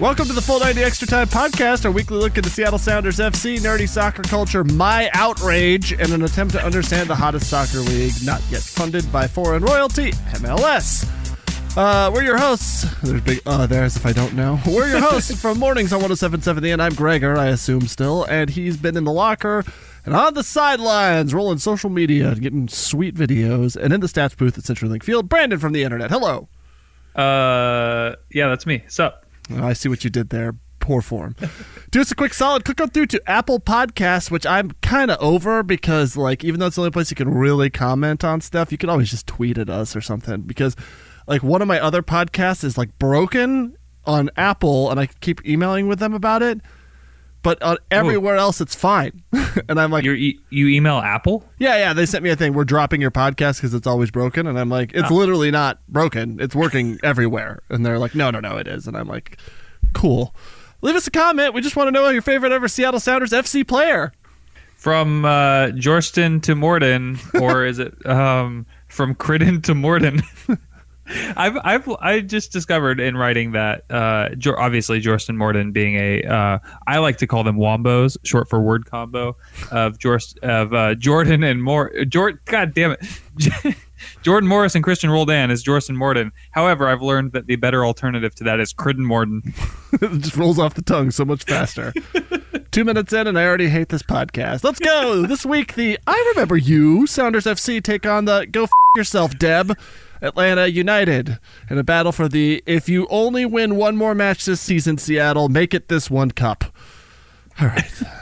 Welcome to the Full 90 Extra Time Podcast, our weekly look at the Seattle Sounders FC, nerdy soccer culture, my outrage, and an attempt to understand the hottest soccer league not yet funded by foreign royalty, MLS. Uh, we're your hosts. There's big uh there's if I don't know. We're your hosts from Mornings on 1077 The End. I'm Gregor, I assume still, and he's been in the locker and on the sidelines, rolling social media, and getting sweet videos, and in the stats booth at CenturyLink Field, Brandon from the internet. Hello. Uh, yeah, that's me. Sup? I see what you did there. Poor form. Do us a quick solid. Click on through to Apple Podcasts, which I'm kind of over because, like, even though it's the only place you can really comment on stuff, you can always just tweet at us or something. Because, like, one of my other podcasts is like broken on Apple, and I keep emailing with them about it. But on everywhere else, it's fine. and I'm like, you e- you email Apple? yeah, yeah. They sent me a thing. We're dropping your podcast because it's always broken, and I'm like, it's literally not broken. It's working everywhere. And they're like, no, no, no, it is. And I'm like, cool. Leave us a comment. We just want to know your favorite ever Seattle Sounders FC player. From uh, Jorston to Morden, or is it um, from Cridden to Morden? I've I've I just discovered in writing that uh, obviously Jorston Morden being a uh, I like to call them wombos, short for word combo of Jorst of uh, Jordan and more Jord. God damn it, Jordan Morris and Christian Roldan is Jorston Morden. However, I've learned that the better alternative to that is Cridden Morden. it just rolls off the tongue so much faster. Two minutes in, and I already hate this podcast. Let's go. this week, the I Remember You Sounders FC take on the Go F- Yourself, Deb. Atlanta United in a battle for the if you only win one more match this season, Seattle, make it this one cup. All right.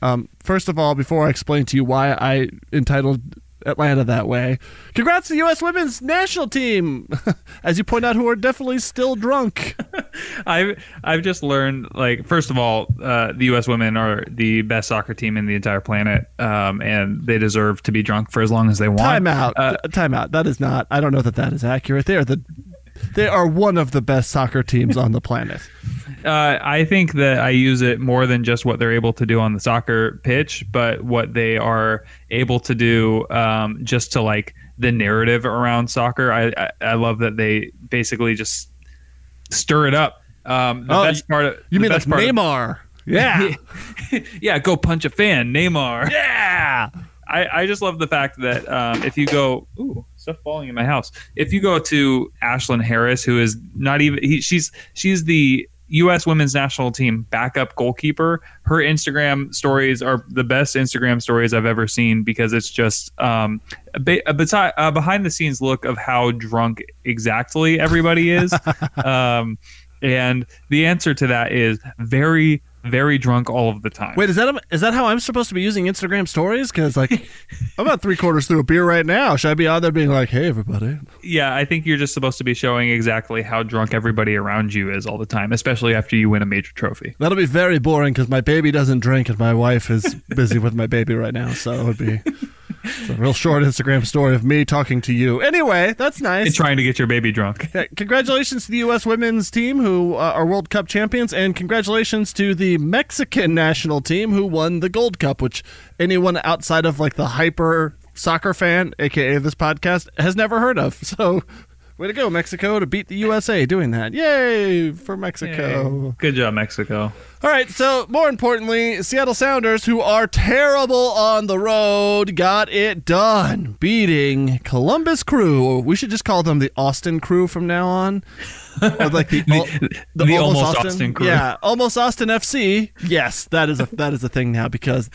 Um, first of all, before I explain to you why I entitled Atlanta that way, congrats to the U.S. women's national team, as you point out, who are definitely still drunk. I've I've just learned like first of all, uh, the U.S. women are the best soccer team in the entire planet, um, and they deserve to be drunk for as long as they want. Time out. Uh, Time out. That is not. I don't know that that is accurate. They are the. They are one of the best soccer teams on the planet. Uh, I think that I use it more than just what they're able to do on the soccer pitch, but what they are able to do um, just to like the narrative around soccer. I, I I love that they basically just stir it up. Um, the Oh, best part of You mean like part of- Neymar? Yeah. yeah, go punch a fan, Neymar. yeah. I, I just love the fact that um, if you go, ooh, stuff falling in my house. If you go to Ashlyn Harris, who is not even, he, she's she's the U.S. Women's National Team backup goalkeeper. Her Instagram stories are the best Instagram stories I've ever seen because it's just um, a, bit, a, a behind the scenes look of how drunk exactly everybody is. um, and the answer to that is very, very drunk all of the time. Wait, is that is that how I'm supposed to be using Instagram stories? Because like, I'm about three quarters through a beer right now. Should I be out there being like, "Hey, everybody"? Yeah, I think you're just supposed to be showing exactly how drunk everybody around you is all the time, especially after you win a major trophy. That'll be very boring because my baby doesn't drink and my wife is busy with my baby right now. So it would be It's a real short Instagram story of me talking to you. Anyway, that's nice. and trying to get your baby drunk. Yeah, congratulations to the U.S. women's team who uh, are World Cup champions, and congratulations to the Mexican national team who won the Gold Cup, which anyone outside of like the hyper soccer fan, aka this podcast, has never heard of. So, way to go, Mexico, to beat the USA doing that. Yay for Mexico. Good job, Mexico. All right, so more importantly, Seattle Sounders, who are terrible on the road, got it done, beating Columbus Crew. We should just call them the Austin Crew from now on. Or like the, The- the Almost Austin Crew. Yeah, almost Austin FC. Yes, that is a that is a thing now because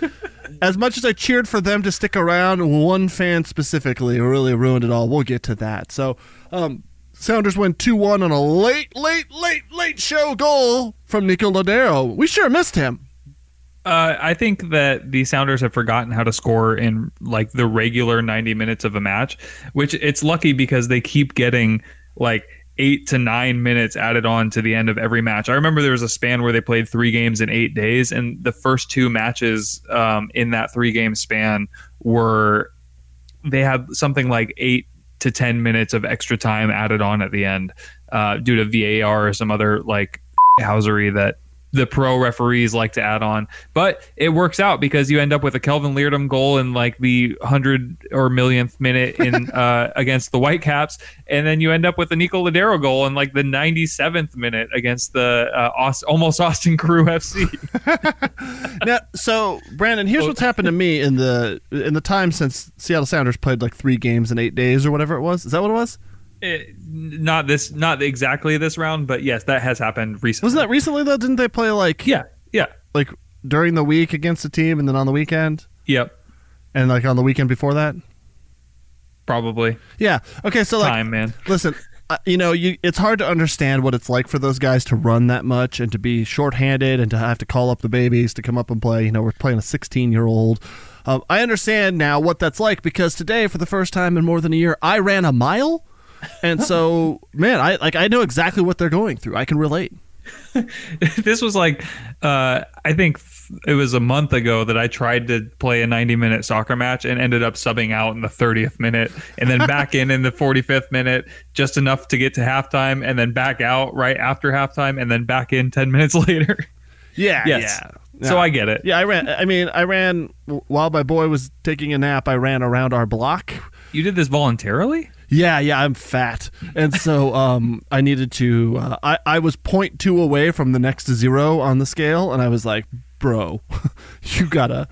as much as I cheered for them to stick around, one fan specifically really ruined it all. We'll get to that. So, um, Sounders win 2 1 on a late, late, late, late show goal from Nico Lodeiro. We sure missed him. Uh, I think that the Sounders have forgotten how to score in like the regular 90 minutes of a match, which it's lucky because they keep getting like eight to nine minutes added on to the end of every match. I remember there was a span where they played three games in eight days, and the first two matches um, in that three game span were they had something like eight to 10 minutes of extra time added on at the end uh, due to VAR or some other like housery that the pro referees like to add on. But it works out because you end up with a Kelvin Leerdam goal in like the hundred or millionth minute in uh, against the Whitecaps, and then you end up with a Nico Lodeiro goal in like the 97th minute against the uh, Aust- almost Austin Crew FC. now, so Brandon, here's what's happened to me in the in the time since Seattle Sounders played like three games in eight days or whatever it was. Is that what it was? It- not this, not exactly this round, but yes, that has happened recently. Wasn't that recently though? Didn't they play like Yeah, yeah, like during the week against a team and then on the weekend yep, and like on the weekend before that? probably Yeah. Okay. So like, time, man. listen, uh, you know, you it's hard to understand what it's like for those guys to run that much and to be shorthanded and to have to call up the babies to come up and play. You know, we're playing a 16 year old. Um, I understand now what that's like because today, for the first time in more than a year, I ran a mile, and so man, I like I know exactly what they're going through. I can relate. this was like uh, I think it was a month ago that I tried to play a 90 minute soccer match and ended up subbing out in the 30th minute and then back in in the 45th minute just enough to get to halftime and then back out right after halftime and then back in 10 minutes later. Yeah. Yes. Yeah. So I get it. Yeah, I ran. I mean, I ran while my boy was taking a nap. I ran around our block. You did this voluntarily? Yeah, yeah, I'm fat, and so um, I needed to. Uh, I I was 0.2 away from the next zero on the scale, and I was like, "Bro, you gotta,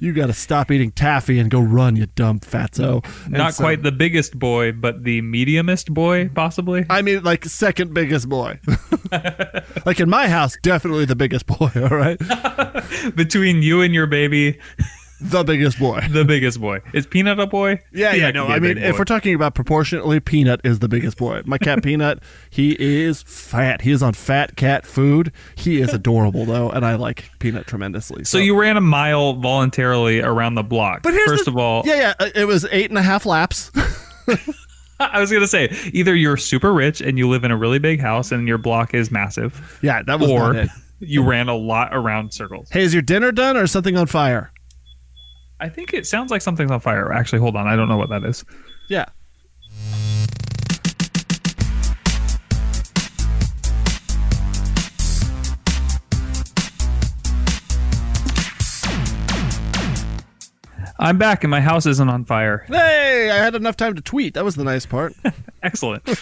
you gotta stop eating taffy and go run, you dumb fatso." And Not so- quite the biggest boy, but the mediumest boy, possibly. I mean, like second biggest boy. like in my house, definitely the biggest boy. All right, Between you and your baby, the biggest boy. the biggest boy. Is Peanut a boy? Yeah, yeah, no. I mean, if we're talking about proportionately, Peanut is the biggest boy. My cat Peanut, he is fat. He is on fat cat food. He is adorable though, and I like Peanut tremendously. So you ran a mile voluntarily around the block. but here's first the- of all, yeah, yeah, uh, it was eight and a half laps. I was gonna say either you're super rich and you live in a really big house and your block is massive, yeah, that was or you ran a lot around circles. Hey, is your dinner done or is something on fire? I think it sounds like something's on fire. Actually, hold on, I don't know what that is. Yeah. I'm back and my house isn't on fire. Hey, I had enough time to tweet. That was the nice part. Excellent.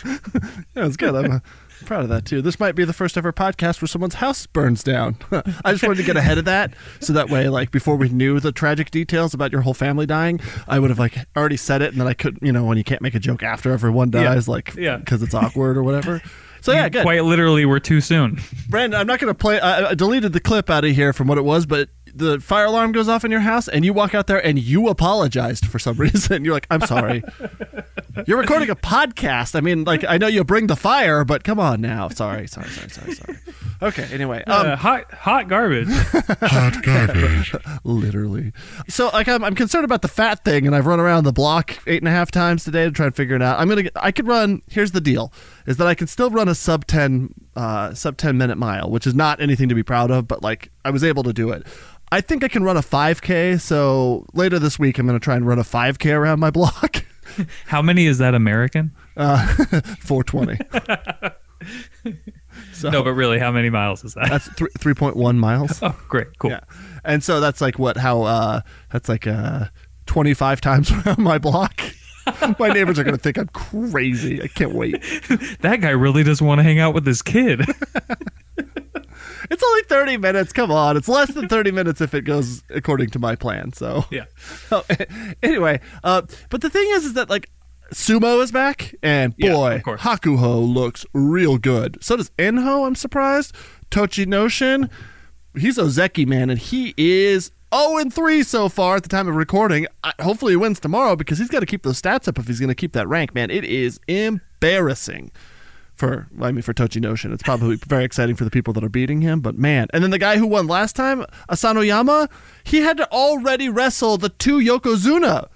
Yeah, it's good. I'm proud of that too. This might be the first ever podcast where someone's house burns down. I just wanted to get ahead of that, so that way, like before we knew the tragic details about your whole family dying, I would have like already said it, and then I could, you know, when you can't make a joke after everyone Yeah. dies, like, Yeah. because it's awkward or whatever. So yeah, good. Quite literally, we're too soon. Brandon, I'm not going to play. I, I deleted the clip out of here from what it was, but the fire alarm goes off in your house, and you walk out there and you apologized for some reason. You're like, I'm sorry. You're recording a podcast. I mean, like, I know you bring the fire, but come on now. Sorry, sorry, sorry, sorry, sorry. Okay. Anyway, um, Uh, hot, hot garbage. Hot garbage. Literally. So, like, I'm, I'm concerned about the fat thing, and I've run around the block eight and a half times today to try and figure it out. I'm gonna. I could run. Here's the deal: is that I can still run a sub ten, uh, sub ten minute mile, which is not anything to be proud of, but like I was able to do it. I think I can run a 5K. So later this week, I'm going to try and run a 5K around my block. How many is that American? Uh, 420. so No, but really, how many miles is that? that's th- 3.1 miles. oh, great, cool. Yeah. And so that's like what, how, uh, that's like uh, 25 times around my block. my neighbors are going to think I'm crazy. I can't wait. That guy really doesn't want to hang out with his kid. It's only 30 minutes. Come on. It's less than 30 minutes if it goes according to my plan. So, yeah. anyway, uh, but the thing is, is that like Sumo is back, and boy, course. Hakuho looks real good. So does Enho. I'm surprised. Tochinoshin, he's Ozeki man, and he is 0 and 3 so far at the time of recording. I, hopefully, he wins tomorrow because he's got to keep those stats up if he's going to keep that rank. Man, it is embarrassing. For I mean, for Tochinoshin. it's probably very exciting for the people that are beating him. But man, and then the guy who won last time, Asanoyama, he had to already wrestle the two Yokozuna,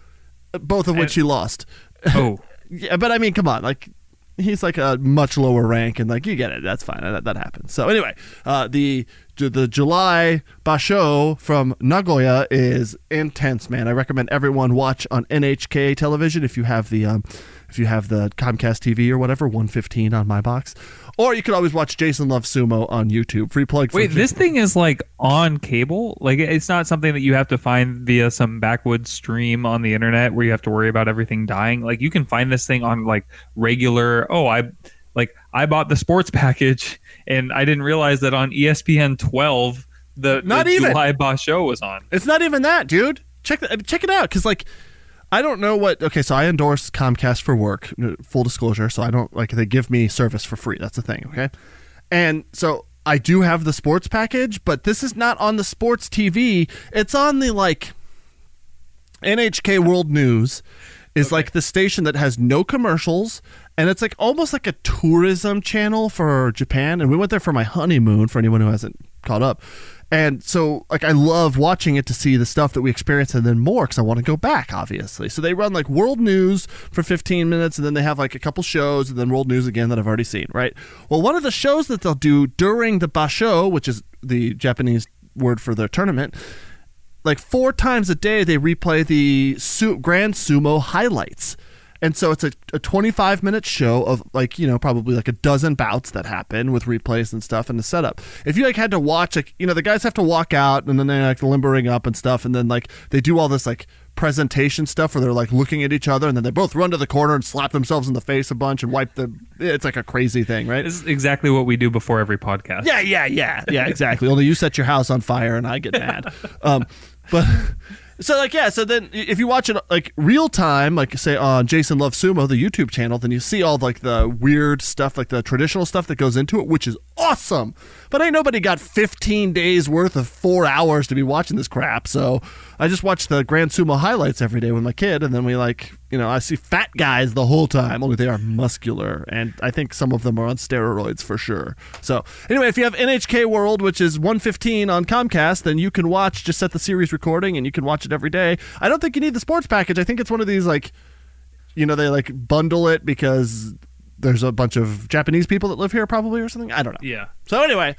both of which he lost. Oh, Yeah, but I mean, come on, like he's like a much lower rank, and like you get it. That's fine. That, that happens. So anyway, uh, the the July Basho from Nagoya is intense, man. I recommend everyone watch on NHK television if you have the um, if you have the Comcast TV or whatever, 115 on my box. Or you could always watch Jason Loves Sumo on YouTube. Free plug. For wait, this thing is like on cable? Like, it's not something that you have to find via some backwoods stream on the internet where you have to worry about everything dying. Like, you can find this thing on like regular. Oh, I like I bought the sports package and I didn't realize that on ESPN 12 the, Not the even. July Basho was on. It's not even that, dude. Check the, check it out, because like, I don't know what. Okay, so I endorse Comcast for work. uh, Full disclosure, so I don't like they give me service for free. That's the thing, okay. And so I do have the sports package, but this is not on the sports TV. It's on the like NHK World News is like the station that has no commercials and it's like almost like a tourism channel for Japan and we went there for my honeymoon for anyone who hasn't caught up. And so like I love watching it to see the stuff that we experience and then more cuz I want to go back obviously. So they run like world news for 15 minutes and then they have like a couple shows and then world news again that I've already seen, right? Well, one of the shows that they'll do during the basho, which is the Japanese word for the tournament, like four times a day they replay the grand sumo highlights and so it's a, a 25 minute show of like you know probably like a dozen bouts that happen with replays and stuff and the setup if you like had to watch like you know the guys have to walk out and then they're like limbering up and stuff and then like they do all this like presentation stuff where they're like looking at each other and then they both run to the corner and slap themselves in the face a bunch and wipe the it's like a crazy thing right This is exactly what we do before every podcast. yeah, yeah, yeah, yeah, exactly. Only you set your house on fire and I get mad. Um, but so like yeah, so then if you watch it like real time, like say on Jason Love Sumo, the YouTube channel, then you see all like the weird stuff, like the traditional stuff that goes into it, which is awesome. But ain't nobody got 15 days worth of four hours to be watching this crap. So I just watch the Grand Sumo highlights every day with my kid, and then we like you know I see fat guys the whole time. Only they are muscular, and I think some of them are on steroids for sure. So anyway, if you have NHK World, which is 115 on Comcast, then you can watch. Just set the series recording, and you can watch it every day. I don't think you need the sports package. I think it's one of these like, you know, they like bundle it because there's a bunch of Japanese people that live here probably or something. I don't know. Yeah. So anyway.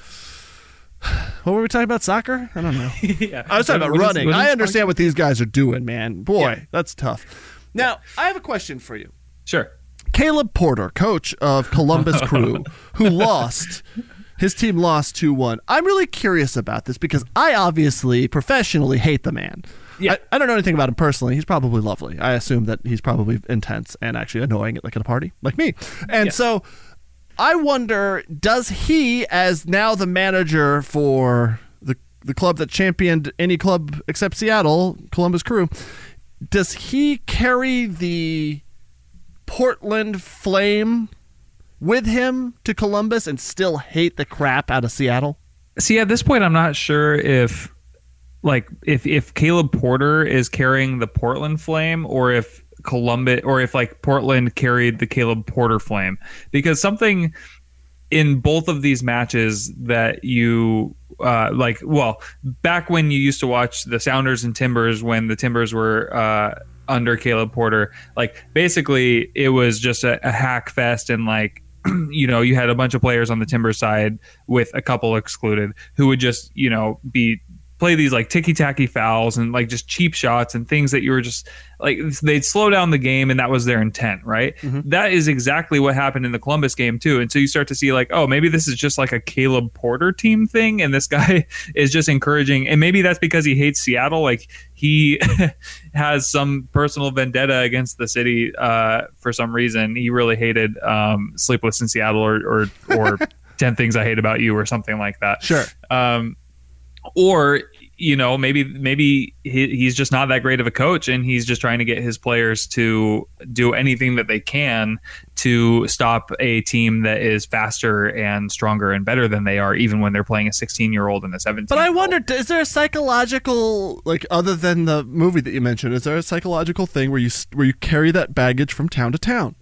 What were we talking about? Soccer? I don't know. yeah. I was talking about running. I understand what these guys are doing, man. Boy, Yeah. that's tough. Now, I have a question for you. Sure. Caleb Porter, coach of Columbus Crew, who lost. His team lost 2 1. I'm really curious about this because I obviously professionally hate the man. Yeah. I, I don't know anything about him personally. He's probably lovely. I assume that he's probably intense and actually annoying at like at a party, like me. And Yeah. so I wonder does he, as now the manager for the, the club that championed any club except Seattle, Columbus Crew, does he carry the Portland Flame with him to Columbus and still hate the crap out of Seattle? See, at this point, I'm not sure if, like, if if Caleb Porter is carrying the Portland Flame or if Columbus or if like Portland carried the Caleb Porter Flame, because something in both of these matches that you uh, like, well, back when you used to watch the Sounders and Timbers when the Timbers were. Uh, under Caleb Porter, like basically it was just a, a hack fest and like you know, you had a bunch of players on the Timber side with a couple excluded who would just, you know, be play these like ticky tacky fouls and like just cheap shots and things that you were just like they'd slow down the game and that was their intent, right? That is exactly what happened in the Columbus game too. And so you start to see like, oh, maybe this is just like a Caleb Porter team thing, and this guy is just encouraging. And maybe that's because he hates Seattle. Like he has some personal vendetta against the city uh, for some reason. He really hated um, Sleepless in Seattle or or, or Ten Things I Hate About You or something like that Sure. um, or you know maybe maybe he, he's just not that great of a coach and he's just trying to get his players to do anything that they can to stop a team that is faster and stronger and better than they are even when they're playing a 16 year old and a 17 But I wonder, is there a psychological, like, other than the movie that you mentioned, is there a psychological thing where you where you carry that baggage from town to town?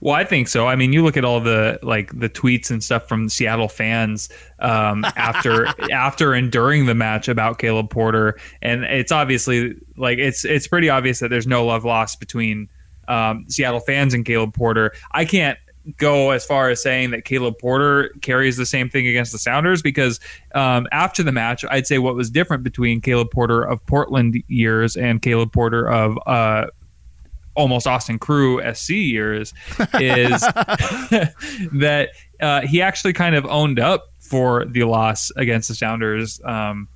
Well, I think so. I mean, you look at all the like the tweets and stuff from Seattle fans um, after after and during the match about Caleb Porter, and it's obviously like it's it's pretty obvious that there's no love lost between um, Seattle fans and Caleb Porter. I can't go as far as saying that Caleb Porter carries the same thing against the Sounders because um, after the match, I'd say what was different between Caleb Porter of Portland years and Caleb Porter of uh, almost Austin Crew SC years is that uh, he actually kind of owned up for the loss against the Sounders um,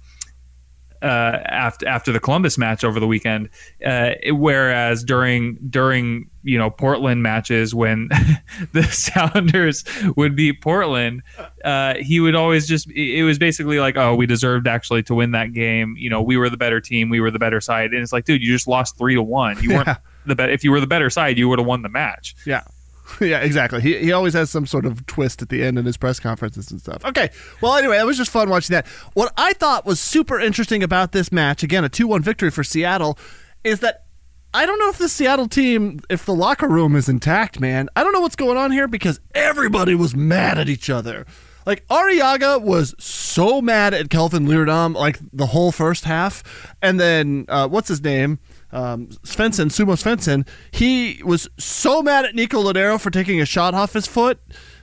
uh, after after the Columbus match over the weekend. Uh, whereas during during you know Portland matches when the Sounders would beat Portland, uh, he would always just it was basically like oh we deserved actually to win that game. You know we were the better team, we were the better side, and it's like dude you just lost three to one. You weren't Yeah. The bet if you were the better side you would have won the match. Yeah. Yeah, exactly. He, he always has some sort of twist at the end in his press conferences and stuff. Okay. Well, anyway, it was just fun watching that. What I thought was super interesting about this match, again, a 2 1 victory for Seattle, is that I don't know if the Seattle team, if the locker room is intact, man. I don't know what's going on here because everybody was mad at each other. Like Arreaga was so mad at Kelvin Leerdam like the whole first half, and then uh, what's his name, um, Svensson, Sumo Svensson, he was so mad at Nico Lodeiro for taking a shot off his foot.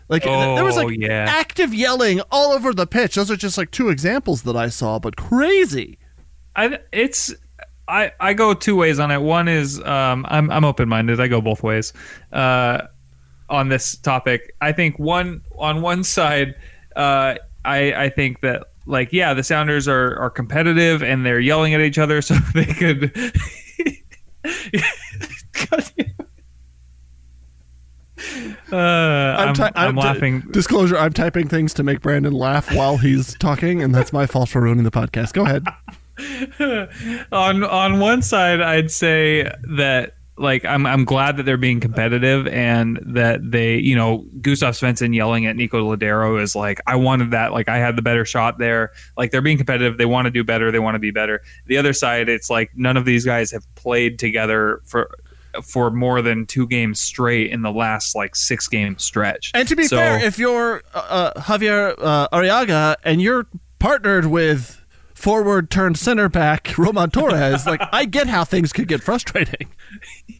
Like th- there was Oh, like yeah. active yelling all over the pitch. Those are just like two examples that I saw, but crazy. I it's I I go two ways on it. One is um I'm I'm open minded. I go both ways. Uh on this topic. I think one on one side, uh I I think that like yeah, the Sounders are are competitive and they're yelling at each other so they could Uh, I'm, ty- I'm, d- laughing. disclosure: I'm typing things to make Brandon laugh while he's talking, and that's my fault for ruining the podcast. Go ahead. on on one side i'd say that like I'm I'm glad that they're being competitive and that they you know Gustav Svensson yelling at Nico Lodeiro is like I wanted that. Like I had the better shot there. Like they're being competitive. They want to do better. They want to be better. The other side it's like none of these guys have played together for for more than two games straight in the last like six game stretch. And to be So- fair, if you're uh, uh, Javier uh, Arreaga and you're partnered with forward turned center back Roman Torres, like I get how things could get frustrating.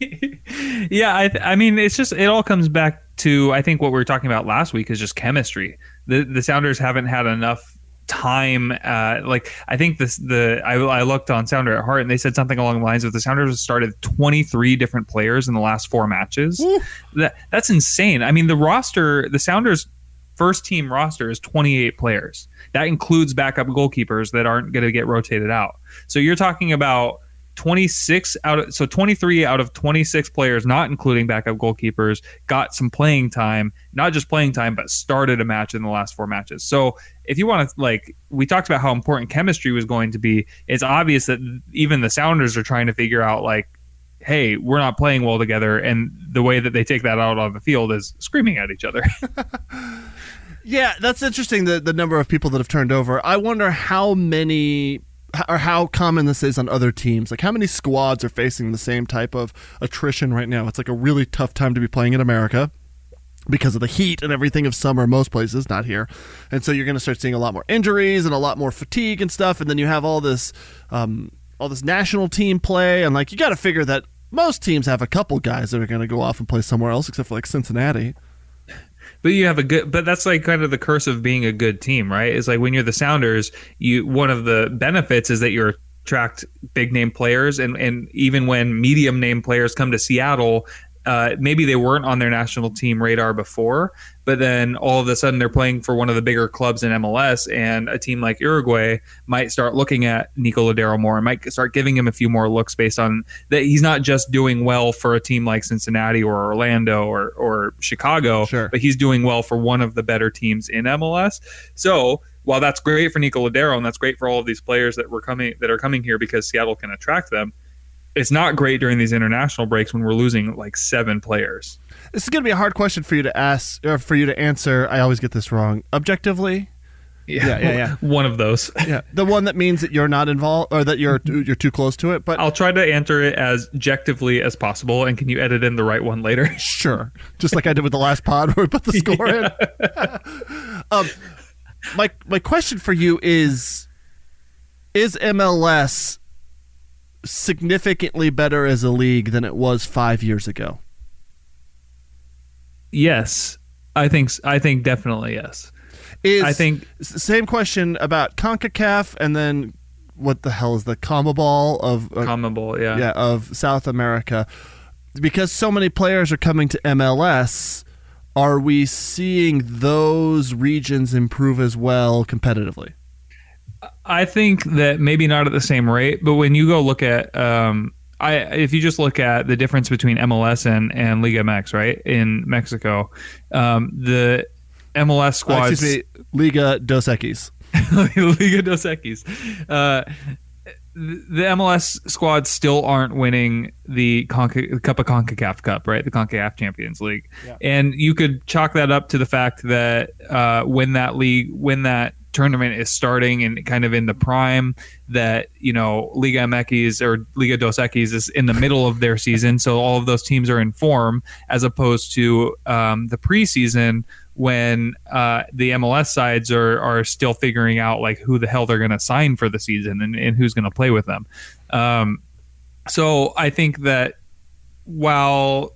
yeah, I, th- I mean, it's just it all comes back to I think what we were talking about last week is just chemistry. The the Sounders haven't had enough time. Uh, like I think this the I, I looked on Sounder at Heart and they said something along the lines of the Sounders have started 23 different players in the last four matches. That that's insane. I mean, the roster, the Sounders first team roster is 28 players. That includes backup goalkeepers that aren't going to get rotated out. So you're talking about 26 out of so 23 out of 26 players not including backup goalkeepers got some playing time not just playing time but started a match in the last four matches so if you want to like we talked about how important chemistry was going to be it's obvious that even the sounders are trying to figure out like hey we're not playing well together and the way that they take that out on the field is screaming at each other Yeah, that's interesting. The the number of people that have turned over. I wonder how many or how common this is on other teams. Like how many squads are facing the same type of attrition right now? It's like a really tough time to be playing in America because of the heat and everything of summer most places not here and so you're going to start seeing a lot more injuries and a lot more fatigue and stuff and then you have all this um, all this national team play and like you got to figure that most teams have a couple guys that are going to go off and play somewhere else except for like cincinnati but you have a good but that's like kind of the curse of being a good team right? It's like when you're the sounders you one of the benefits is that you're attract big name players. And and even when medium name players come to Seattle uh, maybe they weren't on their national team radar before, but then all of a sudden they're playing for one of the bigger clubs in MLS, and a team like Uruguay might start looking at Nico Lodeiro more and might start giving him a few more looks based on that he's not just doing well for a team like Cincinnati or Orlando or or Chicago, Sure. but he's doing well for one of the better teams in MLS. So while that's great for Nico Lodeiro and that's great for all of these players that were coming that are coming here because Seattle can attract them, it's not great during these international breaks when we're losing like seven players. This is going to be a hard question for you to ask or for you to answer. I always get this wrong. Objectively, Yeah, yeah, yeah. One of those. yeah, the one that means that you're not involved or that you're you're too close to it. But I'll try to answer it as objectively as possible, and can you edit in the right one later? Sure. Just like I did with the last pod where we put the score in. um, my my question for you is is MLS significantly better as a league than it was 5 years ago? yes, I think. I think definitely yes. Is I think- same question about CONCACAF and then what the hell is the CONMEBOL of uh, Commable, yeah. yeah, of South America. Because so many players are coming to MLS, are we seeing those regions improve as well competitively? I think that maybe not at the same rate, but when you go look at, um, I if you just look at the difference between MLS and and Liga MX, right in Mexico, um, the MLS Uh, squads. excuse me, Liga Dos Equis. Liga dos Equis. Uh, the MLS squads still aren't winning the Conca- Cup of CONCACAF Cup, right? The CONCACAF Champions League. And you could chalk that up to the fact that uh, when that league, when that tournament is starting and kind of in the prime, that, you know, Liga MX or Liga dos Equis is in the middle of their season. So all of those teams are in form as opposed to um, the preseason when uh, the MLS sides are are still figuring out like who the hell they're going to sign for the season and, and who's going to play with them. Um, so I think that while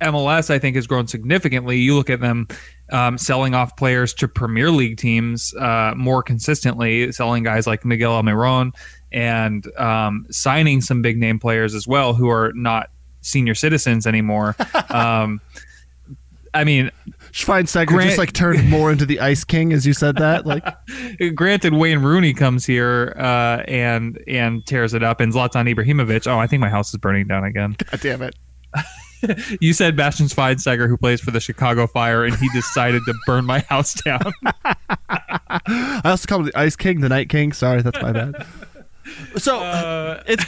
MLS I think has grown significantly, you look at them um, selling off players to Premier League teams uh, more consistently, selling guys like Miguel Almiron and um, signing some big name players as well who are not senior citizens anymore. um, I mean, Schweinsteiger Grant- just like turned more into the Ice King as you said that. Like, granted, Wayne Rooney comes here uh, and and tears it up, and Zlatan Ibrahimovic. Oh, I think my house is burning down again. God damn it. You said Bastian Schweinsteiger, who plays for the Chicago Fire, and he decided to burn my house down. I also call him the Ice King, the Night King. Sorry, that's my bad. So Uh, it's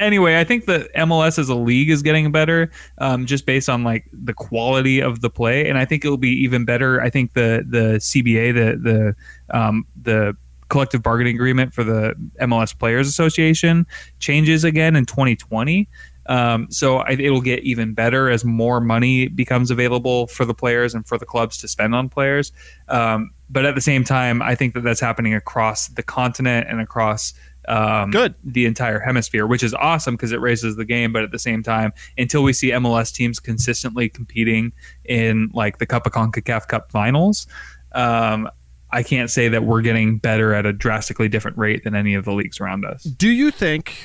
anyway. I think the MLS as a league is getting better, um, just based on like the quality of the play, and I think it'll be even better. I think the the CBA, the the um, the collective bargaining agreement for the MLS Players Association changes again in 2020. Um, so I, it'll get even better as more money becomes available for the players and for the clubs to spend on players. Um, but at the same time, I think that that's happening across the continent and across um, Good. the entire hemisphere, which is awesome because it raises the game. But at the same time, until we see MLS teams consistently competing in like the Cup of Concacaf Cup finals, um, I can't say that we're getting better at a drastically different rate than any of the leagues around us. Do you think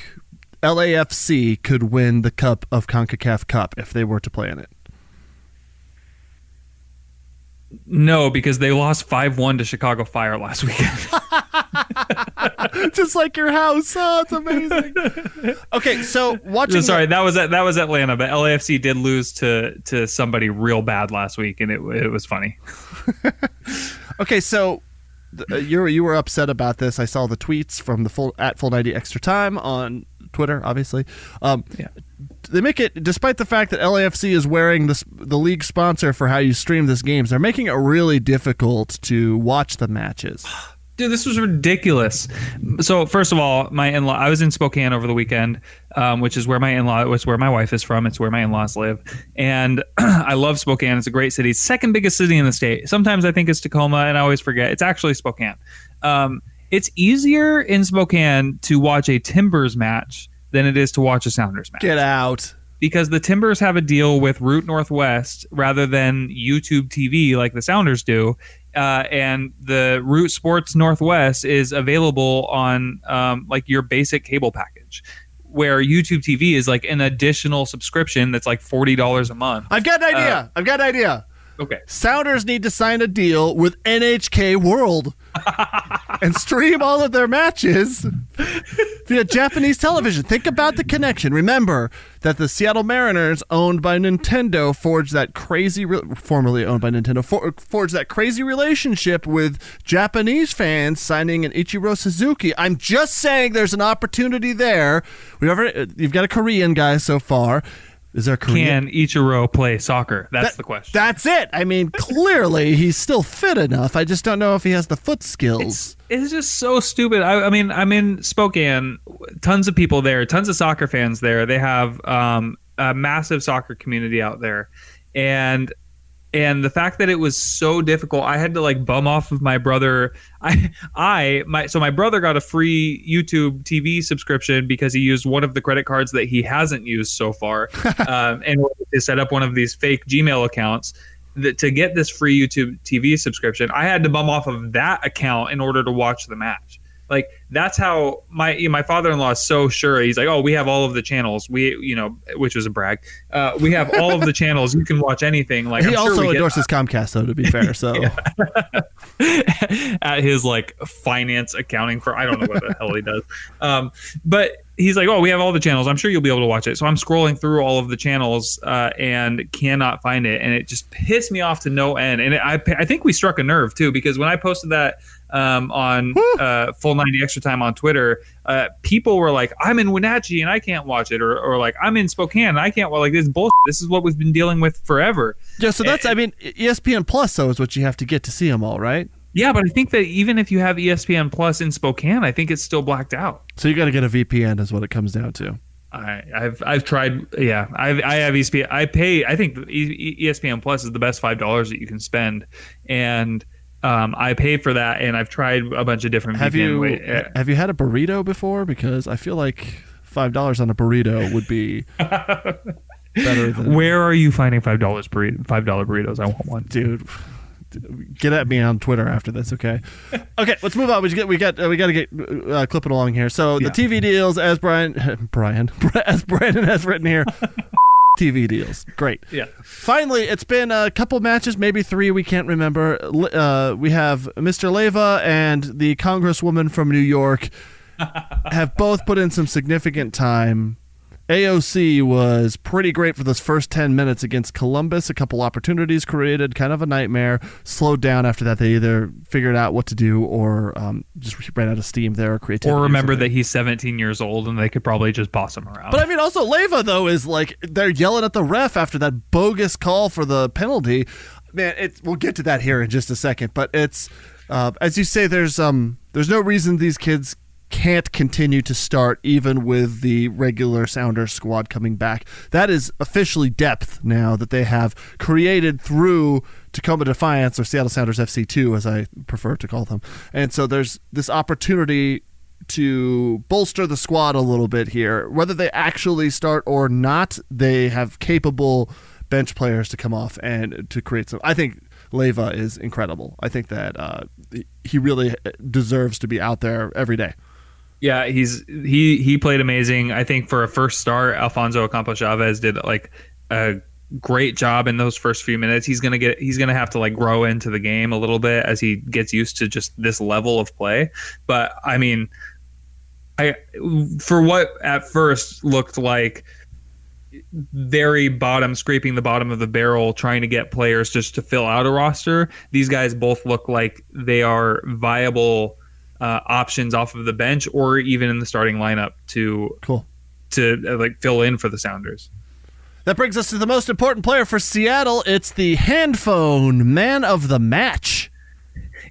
LAFC could win the Cup of CONCACAF Cup if they were to play in it? No, because they lost five one to Chicago Fire last weekend. Just like your house. Oh, it's amazing. okay, so watching. Sorry, that was that was Atlanta, but LAFC did lose to to somebody real bad last week, and it it was funny. Okay, so uh, you were you were upset about this. I saw the tweets from the full at full ninety extra time on Twitter, obviously. Um, Yeah. They make it, despite the fact that LAFC is wearing this the league sponsor for how you stream this games, they're making it really difficult to watch the matches. Dude, this was ridiculous. So first of all, my in-law. I was in Spokane over the weekend, um, which is where my in-law, was where my wife is from. It's where my in-laws live, and I love Spokane. It's a great city. Second biggest city in the state. Sometimes I think it's Tacoma, and I always forget. It's actually Spokane. Um, it's easier in Spokane to watch a Timbers match than it is to watch a Sounders match. Get out. because the Timbers have a deal with Root Northwest rather than YouTube TV like the Sounders do. Uh, and the Root Sports Northwest is available on um, like your basic cable package, where YouTube TV is like an additional subscription that's like forty dollars a month. I've got an idea. Uh, I've got an idea. Okay, Sounders need to sign a deal with NHK World and stream all of their matches via Japanese television. Think about the connection. Remember that the Seattle Mariners, owned by Nintendo, forged that crazy, re- formerly owned by Nintendo, for- forged that crazy relationship with Japanese fans, signing an Ichiro Suzuki. I'm just saying, there's an opportunity there. We ever, uh, you've got a Korean guy so far. Is there a Korean? can Ichiro play soccer? That's That- the question. That's it. I mean, clearly he's still fit enough. I just don't know if he has the foot skills. it's just so stupid. I, I mean, I'm in Spokane. Tons of people there. Tons of soccer fans there. They have um, a massive soccer community out there, and and the fact that it was so difficult, I had to like bum off of my brother. I I my so my brother got a free YouTube TV subscription because he used one of the credit cards that he hasn't used so far, um, and to set up one of these fake Gmail accounts that to get this free YouTube TV subscription, I had to bum off of that account in order to watch the match. Like that's how my my father in law is so sure. He's like, oh, we have all of the channels. We you know, which was a brag. Uh, we have all of the channels. You can watch anything. Like he I'm sure also get endorses Comcast, though. To be fair, so at his like finance accounting for I don't know what the hell he does. Um, but he's like, oh, we have all the channels. I'm sure you'll be able to watch it. So I'm scrolling through all of the channels uh, and cannot find it, and it just pissed me off to no end. And it, I I think we struck a nerve too because when I posted that um, on uh, full 90 extra time on Twitter, uh, people were like, I'm in Wenatchee and I can't watch it, or, or like I'm in Spokane and I can't. Well, like this is bullshit. This is what we've been dealing with forever. yeah. So that's I mean, ESPN Plus though is what you have to get to see them all, right? Yeah, but I think that even if you have ESPN Plus in Spokane, I think it's still blacked out. So you got to get a VPN, is what it comes down to. I, I've I've tried. Yeah, I've, I have ESPN. I pay. I think ESPN Plus is the best five dollars that you can spend, and um, I pay for that. And I've tried a bunch of different. Have you way- uh, have you had a burrito before? Because I feel like five dollars on a burrito would be better than where are you finding five dollars burrito? Five dollar burritos. I want one. dude. Get at me on Twitter after this, okay? Okay, let's move on. We get we got uh, we got to get uh, clipping along here. So Yeah. the TV deals, as Brian Brian as Brandon has written here, TV deals, great. Yeah. Finally, it's been a couple matches, maybe three. We can't remember. Uh, we have Mr. Leyva and the Congresswoman from New York have both put in some significant time. AOC was pretty great for those first 10 minutes against Columbus. A couple opportunities created, kind of a nightmare. Slowed down after that. They either figured out what to do or um, just ran out of steam there or creativity. Or remember that he's 17 years old and they could probably just boss him around. But I mean, also Leyva though is like they're yelling at the ref after that bogus call for the penalty. Man, it, we'll get to that here in just a second. But it's uh, as you say, there's um there's no reason these kids can't continue to start even with the regular Sounders squad coming back. That is officially depth now that they have created through Tacoma Defiance or Seattle Sounders FC2 as I prefer to call them. And so there's this opportunity to bolster the squad a little bit here. Whether they actually start or not, they have capable bench players to come off and to create some. I think Leyva is incredible. I think that uh, he really deserves to be out there every day. Yeah, he's he he played amazing. I think for a first start, Alfonso Ocampo Chavez did like a great job in those first few minutes. He's gonna get he's gonna have to like grow into the game a little bit as he gets used to just this level of play. But I mean, I for what at first looked like very bottom scraping the bottom of the barrel trying to get players just to fill out a roster these guys both look like they are viable uh, options off of the bench or even in the starting lineup to Cool. to uh, like fill in for the Sounders. That brings us to the most important player for Seattle. It's the handphone man of the match.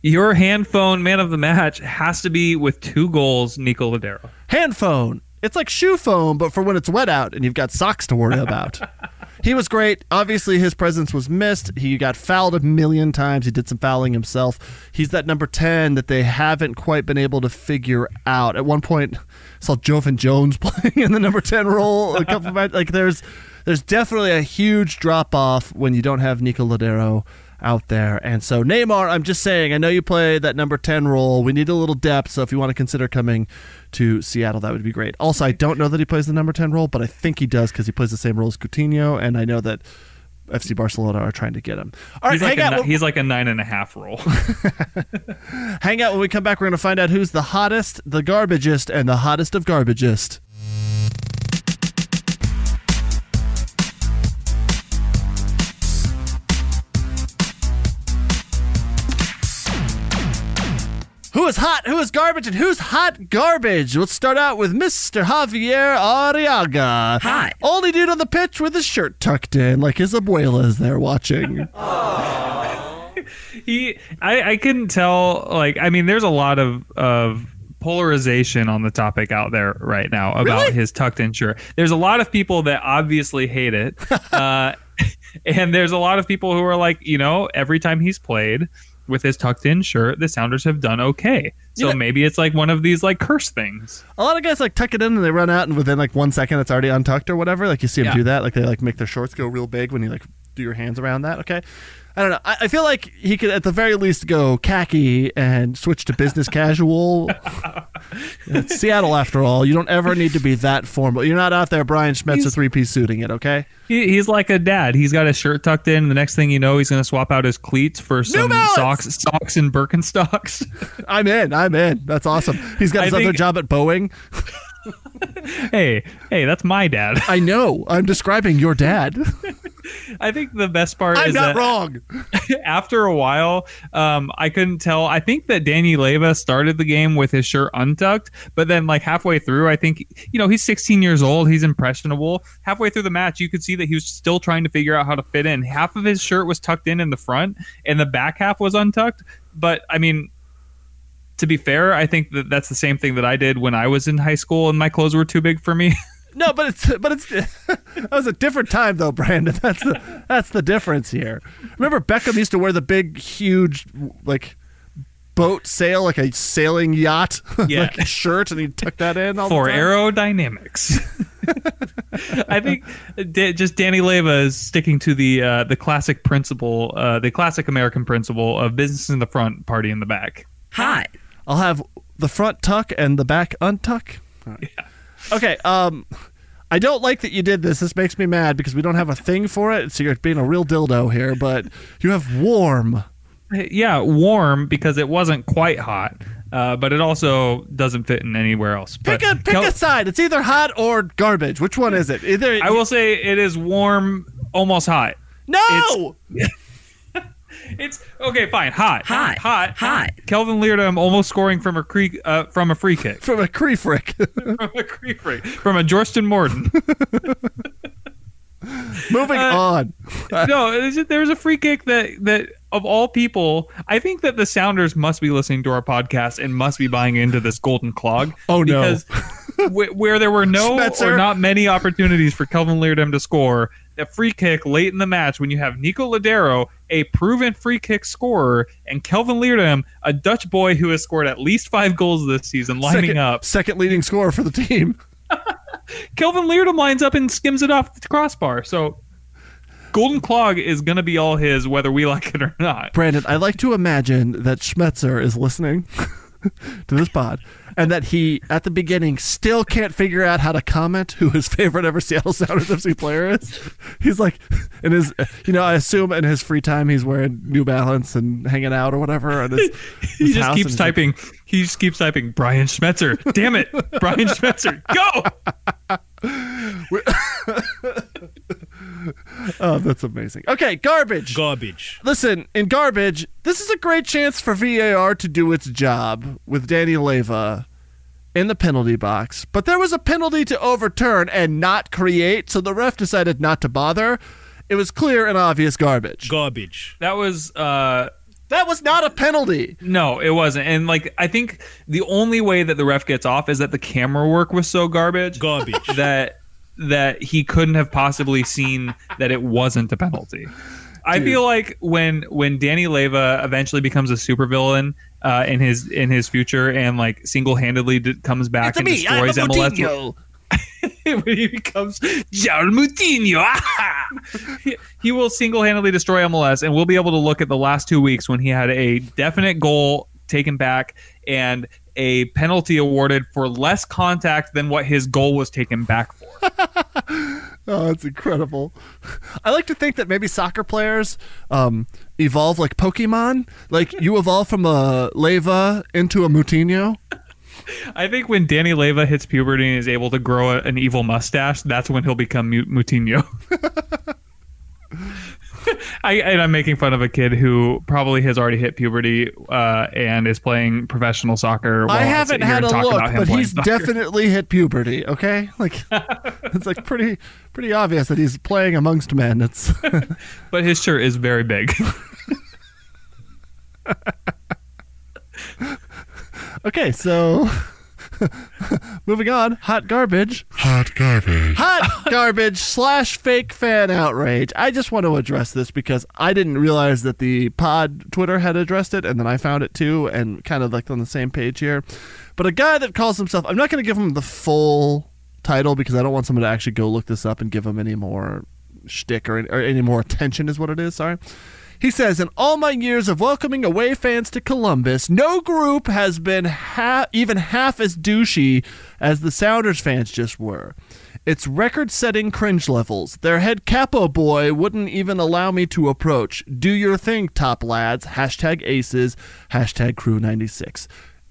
Your handphone man of the match has to be with two goals, Nico Lodeiro. Handphone. It's like shoe foam, but for when it's wet out and you've got socks to worry about. he was great. Obviously, his presence was missed. He got fouled a million times. He did some fouling himself. He's that number 10 that they haven't quite been able to figure out. At one point, I saw Joevin Jones playing in the number 10 role. A couple of like there's there's definitely a huge drop off when you don't have Nico Lodeiro out there. And so Neymar, I'm just saying, I know you play that number 10 role. We need a little depth, so if you want to consider coming to Seattle, that would be great. Also, I don't know that he plays the number 10 role, but I think he does because he plays the same role as Coutinho, and I know that FC Barcelona are trying to get him. All right, He's like, hang a, out. ni- he's like a nine and a half roll. hang out when we come back. We're going to find out who's the hottest, the garbagest, and the hottest of garbagest. Who is hot? Who is garbage? And who's hot garbage? Let's start out with Mr. Javier Arreaga. Hot. Only dude on the pitch with his shirt tucked in, like his is there watching. he I, I couldn't tell like i mean there's a lot of of polarization on the topic out there right now about Really? his tucked in shirt there's a lot of people that obviously hate it uh and there's a lot of people who are like you know every time he's played with his tucked in shirt the sounders have done okay so know- maybe it's like one of these like curse things A lot of guys like tuck it in and they run out, and within like one second, it's already untucked or whatever. Like you see them Yeah. do that. Like they like make their shorts go real big when you like do your hands around that. Okay, I don't know. I, I feel like he could at the very least go khaki and switch to business casual. It's Seattle, after all. You don't ever need to be that formal. You're not out there Brian Schmetzer three piece suiting it. Okay. he, he's like a dad he's got his shirt tucked in the next thing you know he's going to swap out his cleats for some socks socks and birkenstocks I'm in. I'm in. That's awesome. He's got his other job at Boeing. hey hey that's my dad I know. I'm describing your dad. I think the best part I'm is not that wrong. after a while, um, I couldn't tell. I think that Danny Leyva started the game with his shirt untucked, but then like halfway through, I think you know he's 16 years old, he's impressionable. Halfway through the match, you could see that he was still trying to figure out how to fit in. Half of his shirt was tucked in in the front, and the back half was untucked. But I mean. To be fair, I think that that's the same thing that I did when I was in high school and my clothes were too big for me. No, but it's but it's that was a different time though, Brandon. That's the that's the difference here. Remember Beckham used to wear the big, huge, like boat sail, like a sailing yacht, Yeah. like shirt, and he tucked that in all for the time. aerodynamics. I think just Danny Leyva is sticking to the uh, the classic principle, uh, the classic American principle of business in the front, party in the back. Hot. I'll have the front tuck and the back untuck. Okay. Um, I don't like that you did this. This makes me mad because we don't have a thing for it. So you're being a real dildo here. But you have warm. Yeah, warm because it wasn't quite hot, uh, but it also doesn't fit in anywhere else. Pick But a pick Kel- a side. It's either hot or garbage. Which one is it? Either I will say it is warm, almost hot. no. It's okay, fine, hot, Hot. hot, Hot. Kelvin Leerdam almost scoring from a free uh, from a free kick, from a Creefrick. from a free kick, from a Jorston Morton. Moving Uh, on. no, it's just- there was a free kick that that of all people, I think that the Sounders must be listening to our podcast and must be buying into this golden clog. Oh, no. Because wh- where there were no Spencer. or not many opportunities for Kelvin Leerdam to score, a free kick late in the match when you have Nico Lodeiro, a proven free kick scorer, and Kelvin Leerdam, a Dutch boy who has scored at least five goals this season, lining second, up. second leading scorer for the team. Kelvin Leerdam lines up and skims it off the crossbar. So. Golden Clog is going to be all his, whether we like it or not. Brandon, I like to imagine that Schmetzer is listening to this pod and that he, at the beginning, still can't figure out how to comment who his favorite ever Seattle Sounders FC player is. He's like, in his, you know, I assume in his free time he's wearing New Balance and hanging out or whatever. And his, he his just keeps he's like, typing. he just keeps typing. Brian Schmetzer. Damn it, Brian Schmetzer. Go. oh, that's amazing. Okay, garbage. Garbage. Listen, in garbage, this is a great chance for VAR to do its job with Danny Leyva in the penalty box. But there was a penalty to overturn and not create, so the ref decided not to bother. It was clear and obvious garbage. Garbage. That was uh That was not a penalty. no, it wasn't. And like I think the only way that the ref gets off is that the camera work was so garbage Garbage. that that he couldn't have possibly seen that it wasn't a penalty. I feel like when when Danny Leyva eventually becomes a supervillain uh, in his in his future and like single handedly d- comes back and destroys MLS, when he becomes Jair Moutinho, he, he will single handedly destroy MLS, and we'll be able to look at the last two weeks when he had a definite goal taken back and a penalty awarded for less contact than what his goal was taken back for. Oh, that's incredible. I like to think that maybe soccer players um, evolve like Pokemon. Like you evolve from a Leyva into a Moutinho. I think when Danny Leyva hits puberty and is able to grow a, an evil mustache, that's when he'll become Moutinho. I, and I'm making fun of a kid who probably has already hit puberty uh, and is playing professional soccer. I haven't here had a look, but he's soccer. definitely hit puberty. Okay, like it's like pretty pretty obvious that he's playing amongst men. It's But his shirt is very big. okay. So moving on, hot garbage. Hot garbage. hot garbage slash fake fan outrage. I just want to address this because I didn't realize that the pod Twitter had addressed it, and then I found it too, and kind of like on the same page here. But a guy that calls himself, I'm not going to give him the full title because I don't want someone to actually go look this up and give him any more shtick or, or any more attention, is what it is. Sorry. He says, in all my years of welcoming away fans to Columbus, no group has been ha- even half as douchey as the Sounders fans just were. It's record setting cringe levels. Their head capo boy wouldn't even allow me to approach. Do your thing, top lads. Hashtag aces. Hashtag crew 96.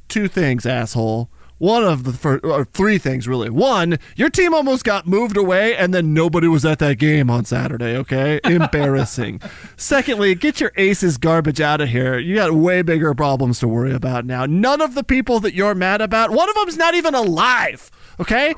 Two things, asshole. One of the first, or three things really. One, your team almost got moved away, and then nobody was at that game on Saturday. Okay, embarrassing. Secondly, get your aces garbage out of here. You got way bigger problems to worry about now. None of the people that you're mad about, one of them's not even alive. Okay,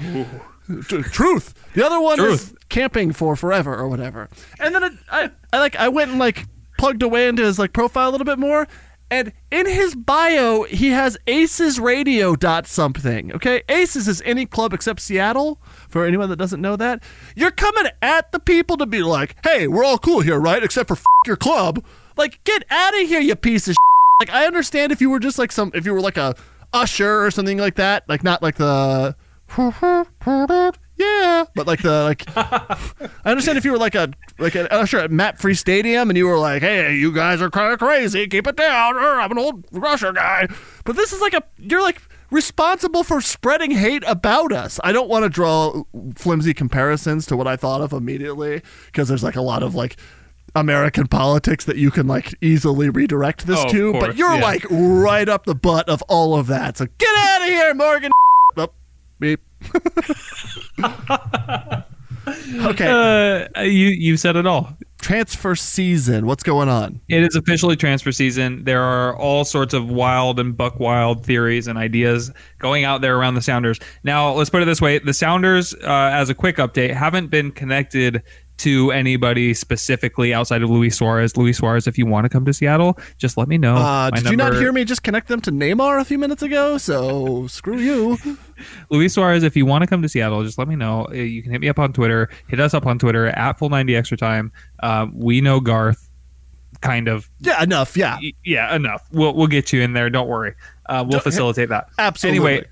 truth. The other one is camping for forever or whatever. And then it, I, I like, I went and like plugged away into his like profile a little bit more. And in his bio, he has Aces Radio dot something. Okay, Aces is any club except Seattle. For anyone that doesn't know that, you're coming at the people to be like, "Hey, we're all cool here, right? Except for f- your club. Like, get out of here, you piece of." Like, I understand if you were just like some, if you were like a usher or something like that, like not like the yeah, but like the like. I understand if you were like a like an usher at MAPFRE Stadium and you were like, "Hey, you guys are kind of crazy. Keep it down. Or I'm an old usher guy." But this is like a you're like responsible for spreading hate about us. I don't want to draw flimsy comparisons to what I thought of immediately because there's like a lot of like American politics that you can like easily redirect this Oh, to, but you're yeah. like right up the butt of all of that. So get out of here, Morgan. Oh, beep. okay, Uh, you you said it all. transfer season. What's going on? It is officially transfer season. There are all sorts of wild and buck wild theories and ideas going out there around the Sounders. Now, let's put it this way: the Sounders, uh, as a quick update, haven't been connected to anybody specifically outside of Luis Suarez. Luis Suarez, if you want to come to Seattle, just let me know. Uh, did you not hear me just connect them to Neymar a few minutes ago? So screw you. Luis Suarez, if you want to come to Seattle, just let me know. Uh, You can hit me up on Twitter. Hit us up on Twitter at full ninety extra time. Um, we know Garth, kind of. Yeah, enough. Yeah, Yeah, enough. We'll we'll get you in there. Don't worry. Uh, we'll facilitate that. absolutely. Anyway,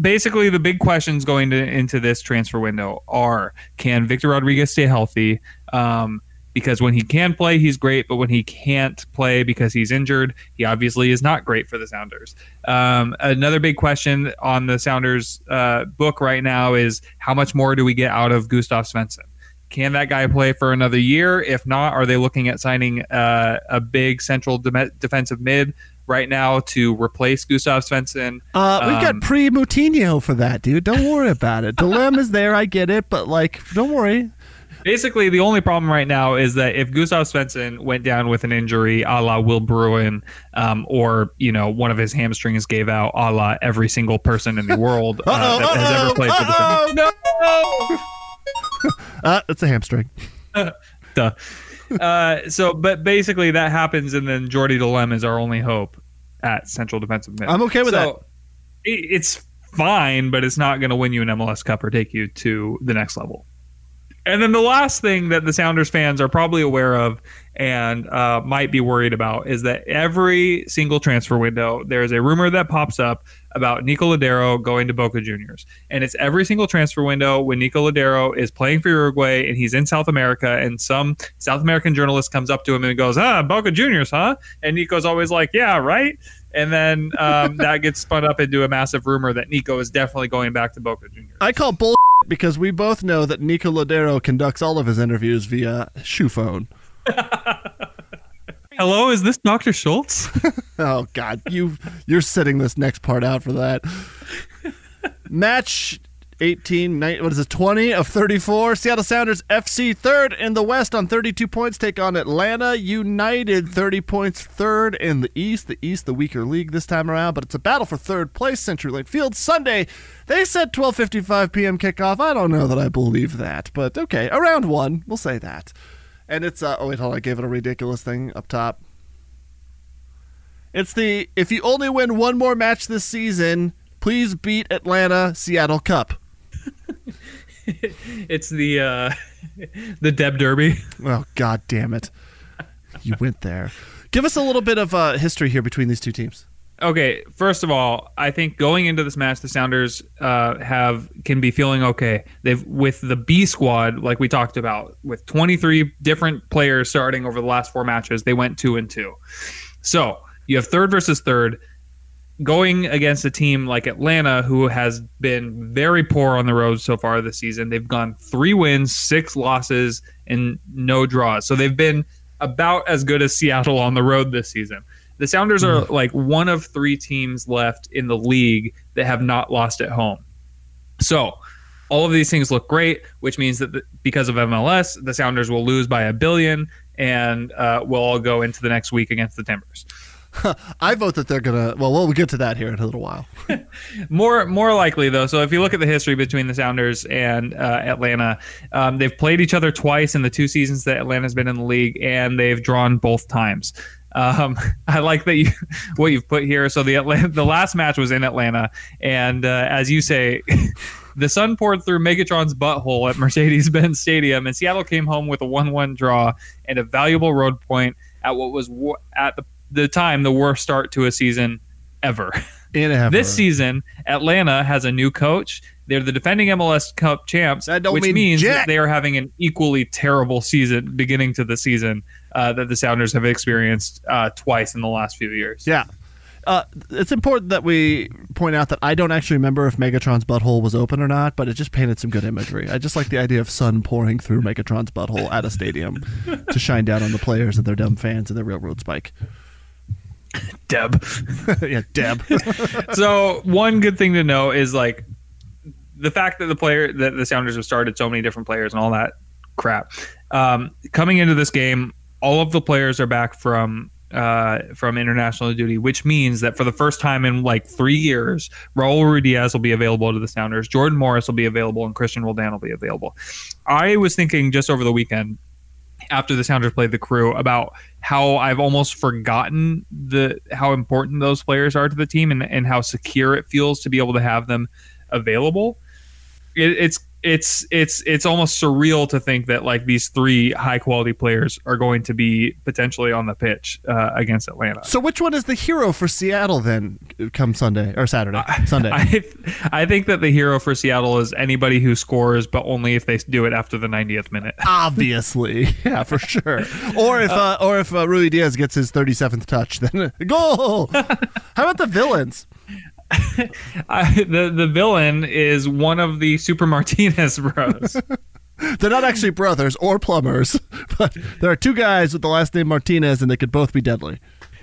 basically, the big questions going to, into this transfer window are: Can Victor Rodriguez stay healthy? Um, because when he can play, he's great, but when he can't play because he's injured, he obviously is not great for the Sounders. Um, another big question on the Sounders uh, book right now is how much more do we get out of Gustav Svensson? Can that guy play for another year? If not, are they looking at signing uh, a big central dem- defensive mid right now to replace Gustav Svensson? Uh, we've got Um, pre Moutinho for that, dude. Don't worry about it. Delem is there. I get it, but like, don't worry. Basically, the only problem right now is that if Gustav Svensson went down with an injury, a la Will Bruin, um, or you know one of his hamstrings gave out, a la every single person in the world uh, that has ever played for the. Sounders. Uh, it's a hamstring. Duh. Uh, so, but basically that happens, and then Jordy Delem is our only hope at central defensive mid. I'm okay with so, it, It's fine, but it's not going to win you an MLS Cup or take you to the next level. And then the last thing that the Sounders fans are probably aware of and uh, might be worried about is that every single transfer window, there's a rumor that pops up about Nico Lodeiro going to Boca Juniors. And it's every single transfer window when Nico Lodeiro is playing for Uruguay and he's in South America and some South American journalist comes up to him and goes, ah, Boca Juniors, huh? And Nico's always like, yeah, right? And then um, that gets spun up into a massive rumor that Nico is definitely going back to Boca Juniors. I call bull because we both know that Nico Lodeiro conducts all of his interviews via shoe phone. Hello, is this Dr. Schultz? oh God, you you're sitting this next part out for that. Match 18, what is it, 20 of 34. Seattle Sounders FC third in the West on 32 points take on Atlanta United 30 points third in the East. The East, the weaker league this time around, but it's a battle for third place. CenturyLink Field Sunday. They said 12:55 p.m. kickoff. I don't know that I believe that, but okay, around one, we'll say that. And it's uh, oh wait, hold on, I gave it a ridiculous thing up top. It's the if you only win one more match this season, please beat Atlanta Seattle Cup. it's the uh, the Deb Derby. Oh God damn it! You went there. Give us a little bit of uh, history here between these two teams. Okay, first of all, I think going into this match, the Sounders uh, have can be feeling okay. They've with the B squad, like we talked about, with 23 different players starting over the last four matches, they went two and two. So you have third versus third going against a team like Atlanta, who has been very poor on the road so far this season. They've gone three wins, six losses, and no draws. So they've been about as good as Seattle on the road this season. The Sounders are mm-hmm. like one of three teams left in the league that have not lost at home. So all of these things look great, which means that the, because of MLS, the Sounders will lose by a billion and uh, will all go into the next week against the Timbers. I vote that they're gonna. Well, we'll get to that here in a little while. more, more likely though. So if you look at the history between the Sounders and uh, Atlanta, um, they've played each other twice in the two seasons that Atlanta's been in the league, and they've drawn both times. Um, I like that you what you've put here. So the Atlanta, the last match was in Atlanta, and uh, as you say. the sun poured through Megatron's butthole at Mercedes-Benz Stadium, and Seattle came home with a 1-1 draw and a valuable road point at what was at the the time the worst start to a season ever. In ever. This season, Atlanta has a new coach. They're the defending MLS Cup champs, which mean means jack. that they are having an equally terrible season beginning to the season uh, that the Sounders have experienced uh, twice in the last few years. Yeah. Uh, it's important that we point out that I don't actually remember if Megatron's butthole was open or not, but it just painted some good imagery. I just like the idea of sun pouring through Megatron's butthole at a stadium to shine down on the players and their dumb fans and their railroad spike. Deb. yeah, Deb. so one good thing to know is like the fact that the player that the Sounders have started so many different players and all that crap. Um, coming into this game, all of the players are back from uh, from international duty, which means that for the first time in like three years, Raul Ruidiaz will be available to the Sounders, Jordan Morris will be available, and Christian Roldan will be available. I was thinking just over the weekend after the Sounders played the crew about how I've almost forgotten the how important those players are to the team and, and how secure it feels to be able to have them available. It, it's it's it's it's almost surreal to think that like these three high quality players are going to be potentially on the pitch uh, against Atlanta. So which one is the hero for Seattle then? Come Sunday or Saturday? Sunday. I, I think that the hero for Seattle is anybody who scores, but only if they do it after the 90th minute. Obviously, yeah, for sure. Or if uh, or if uh, Ruidiaz gets his 37th touch, then goal. How about the villains? I, the the villain is one of the Super Martinez bros. They're not actually brothers or plumbers, but there are two guys with the last name Martinez, and they could both be deadly.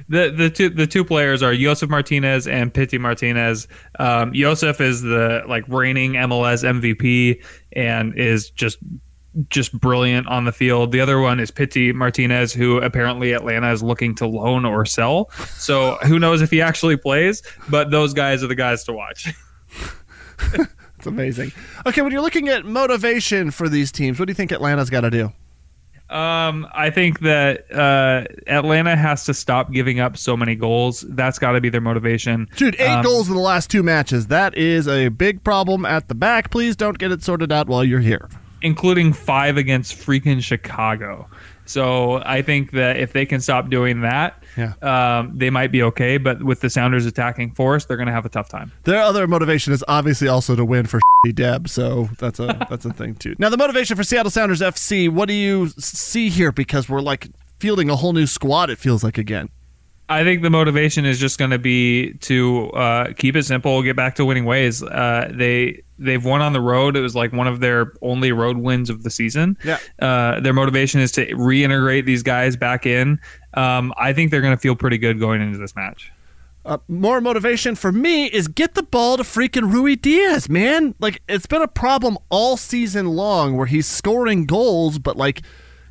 The the two the two players are Josef Martinez and Pity Martinez. Um, Josef is the like reigning MLS MVP and is just just brilliant on the field. The other one is Pity Martinez, who apparently Atlanta is looking to loan or sell. So who knows if he actually plays? But those guys are the guys to watch. It's amazing. Okay, when you're looking at motivation for these teams, what do you think Atlanta's got to do? Um, I think that uh, Atlanta has to stop giving up so many goals. That's got to be their motivation. Dude, eight um, goals in the last two matches. That is a big problem at the back. Please don't get it sorted out while you're here. Including five against freaking Chicago. So I think that if they can stop doing that, Yeah. um, they might be okay. But with the Sounders attacking force, they're going to have a tough time. Their other motivation is obviously also to win for Deb, so that's a that's a thing too. Now the motivation for Seattle Sounders FC, what do you see here? Because we're like fielding a whole new squad. It feels like again. I think the motivation is just going to be to uh, keep it simple, get back to winning ways. Uh, they they've won on the road. It was like one of their only road wins of the season. Yeah. Uh, their motivation is to reintegrate these guys back in. Um, I think they're going to feel pretty good going into this match. Uh, more motivation for me is get the ball to freaking Ruidiaz, man. Like it's been a problem all season long where he's scoring goals, but like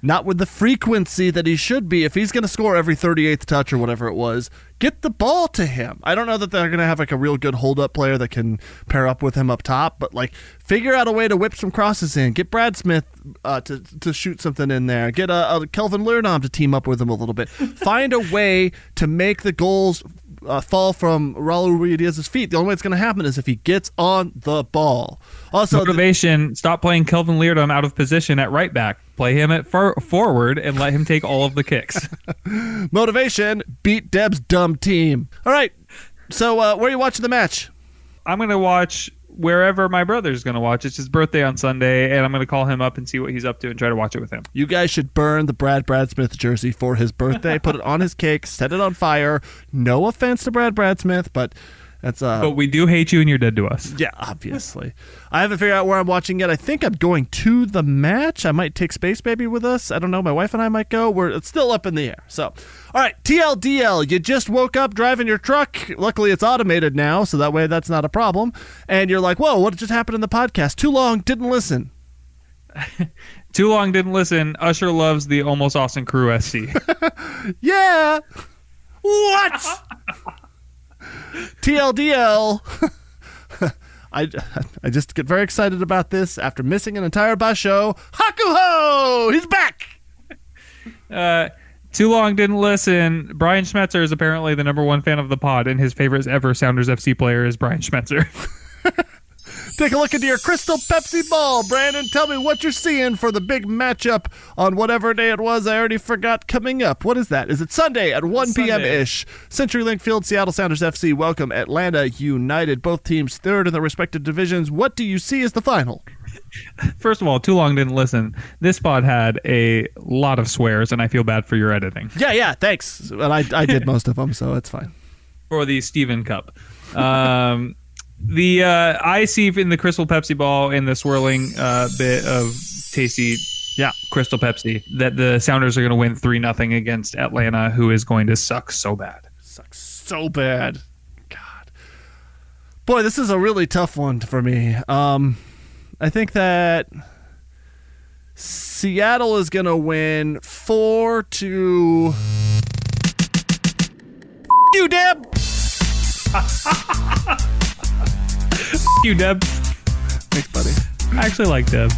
not with the frequency that he should be. If he's going to score every 38th touch or whatever it was, get the ball to him. I don't know that they're going to have like a real good hold up player that can pair up with him up top, but like figure out a way to whip some crosses in. Get Brad Smith uh, to to shoot something in there. Get a, a Kelvin Leerdam to team up with him a little bit. Find a way to make the goals uh, fall from Raul Ruiz feet. The only way it's going to happen is if he gets on the ball. Also, the- Motivation: Stop playing Kelvin Leerdam out of position at right back. Play him at far- forward and let him take all of the kicks. motivation beat Deb's dumb team. All right. So, uh, where are you watching the match? I'm going to watch wherever my brother's going to watch. It's his birthday on Sunday, and I'm going to call him up and see what he's up to and try to watch it with him. You guys should burn the Brad Brad Smith jersey for his birthday. Put it on his cake. Set it on fire. No offense to Brad Brad Smith, but that's uh. But we do hate you, and you're dead to us. yeah, obviously. I haven't figured out where I'm watching yet. I think I'm going to the match. I might take Space Baby with us. I don't know. My wife and I might go. We're it's still up in the air. So, all right, TLDL. You just woke up driving your truck. Luckily, it's automated now, so that way that's not a problem. And you're like, "Whoa, what just happened in the podcast? Too long, didn't listen." Too long didn't listen. Usher loves the almost Austin Crew SC. Yeah. What? TLDL. I, I just get very excited about this after missing an entire Basho. Hakuho! He's back! Uh, too long didn't listen. Brian Schmetzer is apparently the number one fan of the pod, and his favorite ever Sounders FC player is Brian Schmetzer. Take a look into your Crystal Pepsi ball, Brandon. Tell me what you're seeing for the big matchup on whatever day it was. I already forgot coming up. What is that? Is it Sunday at 1 p.m. Ish? CenturyLink Field, Seattle Sounders FC welcome Atlanta United. Both teams third in their respective divisions. What do you see as the final? First of all, too long didn't listen. This pod had a lot of swears, and I feel bad for your editing Yeah, yeah, thanks. Well, I, I did most of them, so it's fine. for the Steven Cup. Um, the uh, I see in the Crystal Pepsi ball in the swirling uh, bit of tasty Yeah. Crystal Pepsi that the Sounders are going to win three nothing against Atlanta, who is going to suck so bad. Sucks so bad. God. Boy, this is a really tough one for me. Um, I think that Seattle is going to win 4 to. you, Deb! you, Deb. Thanks, buddy. I actually like Deb.